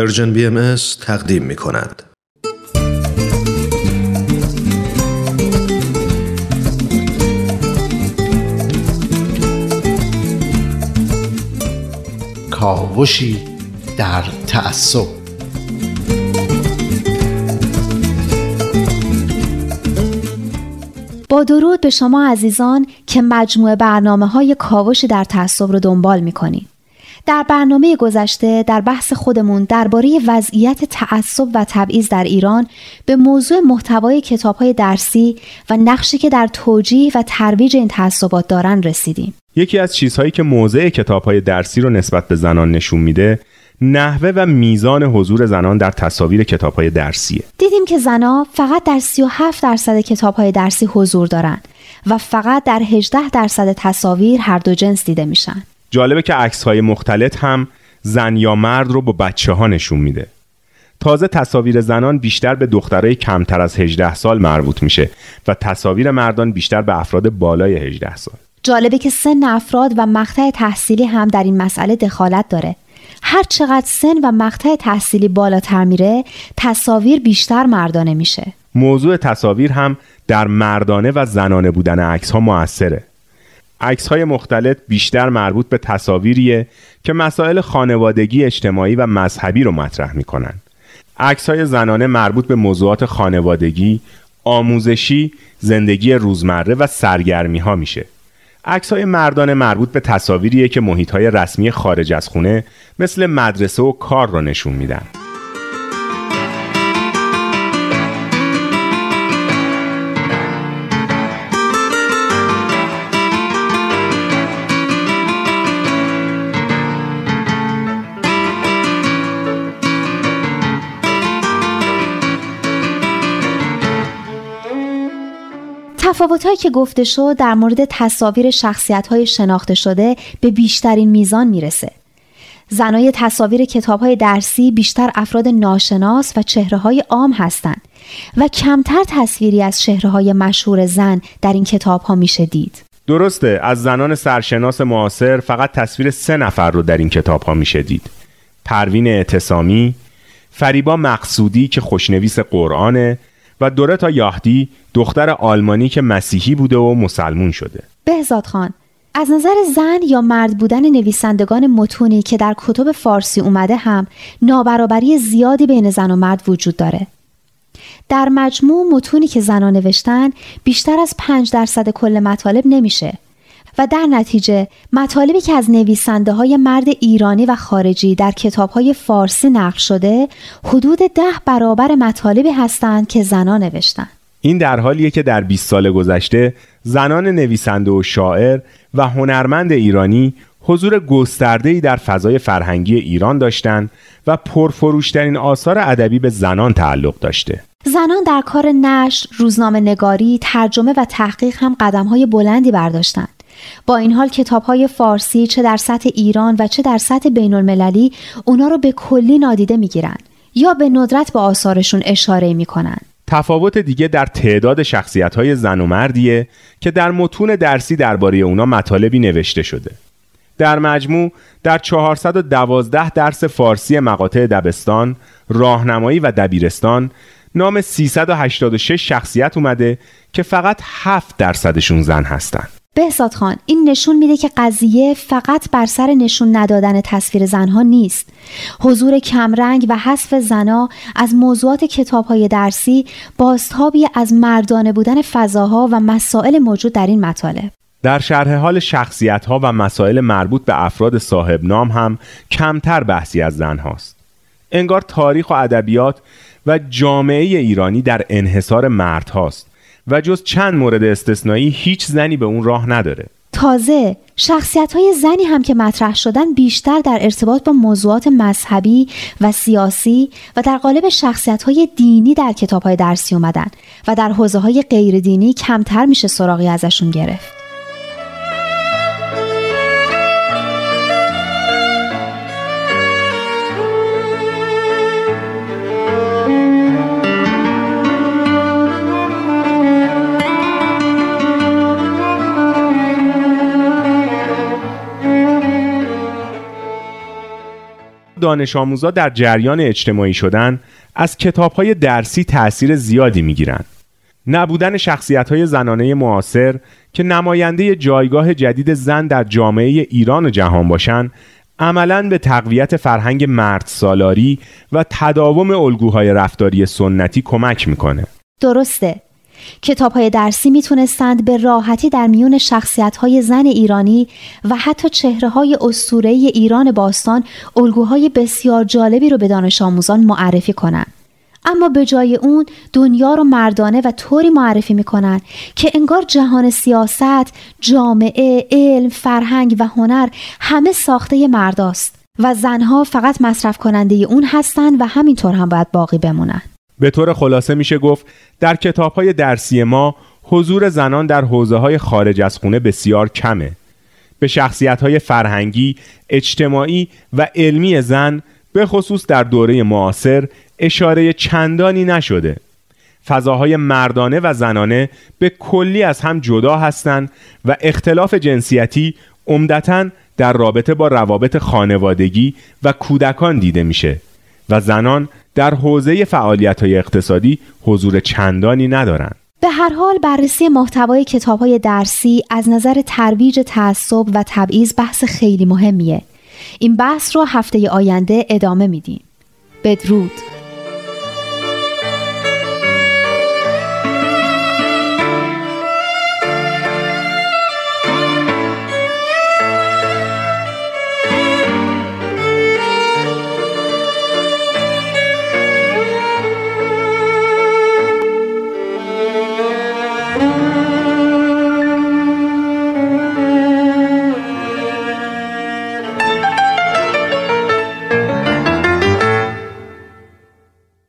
پرژن بی ام تقدیم می کند. کاوشی در تعصب با درود به شما عزیزان که مجموعه برنامه های کاوش در تعصب رو دنبال می در برنامه گذشته در بحث خودمون درباره وضعیت تعصب و تبعیض در ایران به موضوع محتوای کتابهای درسی و نقشی که در توجیه و ترویج این تعصبات دارن رسیدیم. یکی از چیزهایی که موضع کتابهای درسی رو نسبت به زنان نشون میده نحوه و میزان حضور زنان در تصاویر کتابهای درسیه. دیدیم که زنان فقط در 37 درصد کتابهای درسی حضور دارند و فقط در 18 درصد تصاویر هر دو جنس دیده میشن. جالبه که عکس های مختلط هم زن یا مرد رو با بچه ها نشون میده. تازه تصاویر زنان بیشتر به دخترای کمتر از 18 سال مربوط میشه و تصاویر مردان بیشتر به افراد بالای 18 سال. جالبه که سن افراد و مقطع تحصیلی هم در این مسئله دخالت داره. هر چقدر سن و مقطع تحصیلی بالاتر میره تصاویر بیشتر مردانه میشه. موضوع تصاویر هم در مردانه و زنانه بودن عکس ها موثره عکس های مختلف بیشتر مربوط به تصاویریه که مسائل خانوادگی اجتماعی و مذهبی رو مطرح می‌کنن. عکس های زنانه مربوط به موضوعات خانوادگی آموزشی زندگی روزمره و سرگرمی ها میشه. عکس های مردانه مربوط به تصاویریه که محیط های رسمی خارج از خونه مثل مدرسه و کار را نشون میدن. تفاوتهایی که گفته شد در مورد تصاویر شخصیت های شناخته شده به بیشترین میزان می‌رسه. زنای تصاویر کتاب های درسی بیشتر افراد ناشناس و چهره های عام هستند و کمتر تصویری از چهره های مشهور زن در این کتاب ها میشه دید. درسته از زنان سرشناس معاصر فقط تصویر سه نفر رو در این کتاب ها میشه دید. پروین اعتصامی، فریبا مقصودی که خوشنویس قرآنه و دورتا یاهدی دختر آلمانی که مسیحی بوده و مسلمون شده. بهزاد خان از نظر زن یا مرد بودن نویسندگان متونی که در کتب فارسی اومده هم نابرابری زیادی بین زن و مرد وجود داره. در مجموع متونی که زنان نوشتن بیشتر از 5 درصد کل مطالب نمیشه. و در نتیجه مطالبی که از نویسنده های مرد ایرانی و خارجی در کتاب های فارسی نقل شده حدود ده برابر مطالبی هستند که زنان نوشتند. این در حالیه که در 20 سال گذشته زنان نویسنده و شاعر و هنرمند ایرانی حضور گسترده‌ای در فضای فرهنگی ایران داشتند و پرفروشترین آثار ادبی به زنان تعلق داشته. زنان در کار نشر، روزنامه نگاری، ترجمه و تحقیق هم قدمهای بلندی برداشتند. با این حال کتاب های فارسی چه در سطح ایران و چه در سطح بین المللی اونا رو به کلی نادیده می‌گیرن یا به ندرت به آثارشون اشاره می‌کنن تفاوت دیگه در تعداد شخصیت های زن و مردیه که در متون درسی درباره اونا مطالبی نوشته شده در مجموع در 412 درس فارسی مقاطع دبستان، راهنمایی و دبیرستان نام 386 شخصیت اومده که فقط 7 درصدشون زن هستند. بهزاد خان این نشون میده که قضیه فقط بر سر نشون ندادن تصویر زنها نیست. حضور کمرنگ و حذف زنها از موضوعات کتاب های درسی بازتابی از مردانه بودن فضاها و مسائل موجود در این مطالب. در شرح حال شخصیت ها و مسائل مربوط به افراد صاحب نام هم کمتر بحثی از زن هاست. انگار تاریخ و ادبیات و جامعه ایرانی در انحصار مرد هاست و جز چند مورد استثنایی هیچ زنی به اون راه نداره تازه شخصیت های زنی هم که مطرح شدن بیشتر در ارتباط با موضوعات مذهبی و سیاسی و در قالب شخصیت های دینی در کتاب های درسی اومدن و در حوزه های غیر دینی کمتر میشه سراغی ازشون گرفت. دانش آموزا در جریان اجتماعی شدن از کتابهای درسی تأثیر زیادی می‌گیرند. نبودن شخصیت های زنانه معاصر که نماینده جایگاه جدید زن در جامعه ایران و جهان باشند عملا به تقویت فرهنگ مرد سالاری و تداوم الگوهای رفتاری سنتی کمک می‌کنه درسته کتاب های درسی می‌تونستند به راحتی در میون شخصیت های زن ایرانی و حتی چهره های اسطوره ایران باستان الگوهای بسیار جالبی رو به دانش آموزان معرفی کنند. اما به جای اون دنیا رو مردانه و طوری معرفی می‌کنن که انگار جهان سیاست، جامعه، علم، فرهنگ و هنر همه ساخته مرداست و زنها فقط مصرف کننده اون هستند و همینطور هم باید باقی بمونن. به طور خلاصه میشه گفت در کتاب های درسی ما حضور زنان در حوزه های خارج از خونه بسیار کمه. به شخصیت های فرهنگی، اجتماعی و علمی زن به خصوص در دوره معاصر اشاره چندانی نشده فضاهای مردانه و زنانه به کلی از هم جدا هستند و اختلاف جنسیتی عمدتا در رابطه با روابط خانوادگی و کودکان دیده میشه و زنان در حوزه فعالیت های اقتصادی حضور چندانی ندارند. به هر حال بررسی محتوای کتاب های درسی از نظر ترویج تعصب و تبعیض بحث خیلی مهمیه. این بحث رو هفته آینده ادامه میدیم. بدرود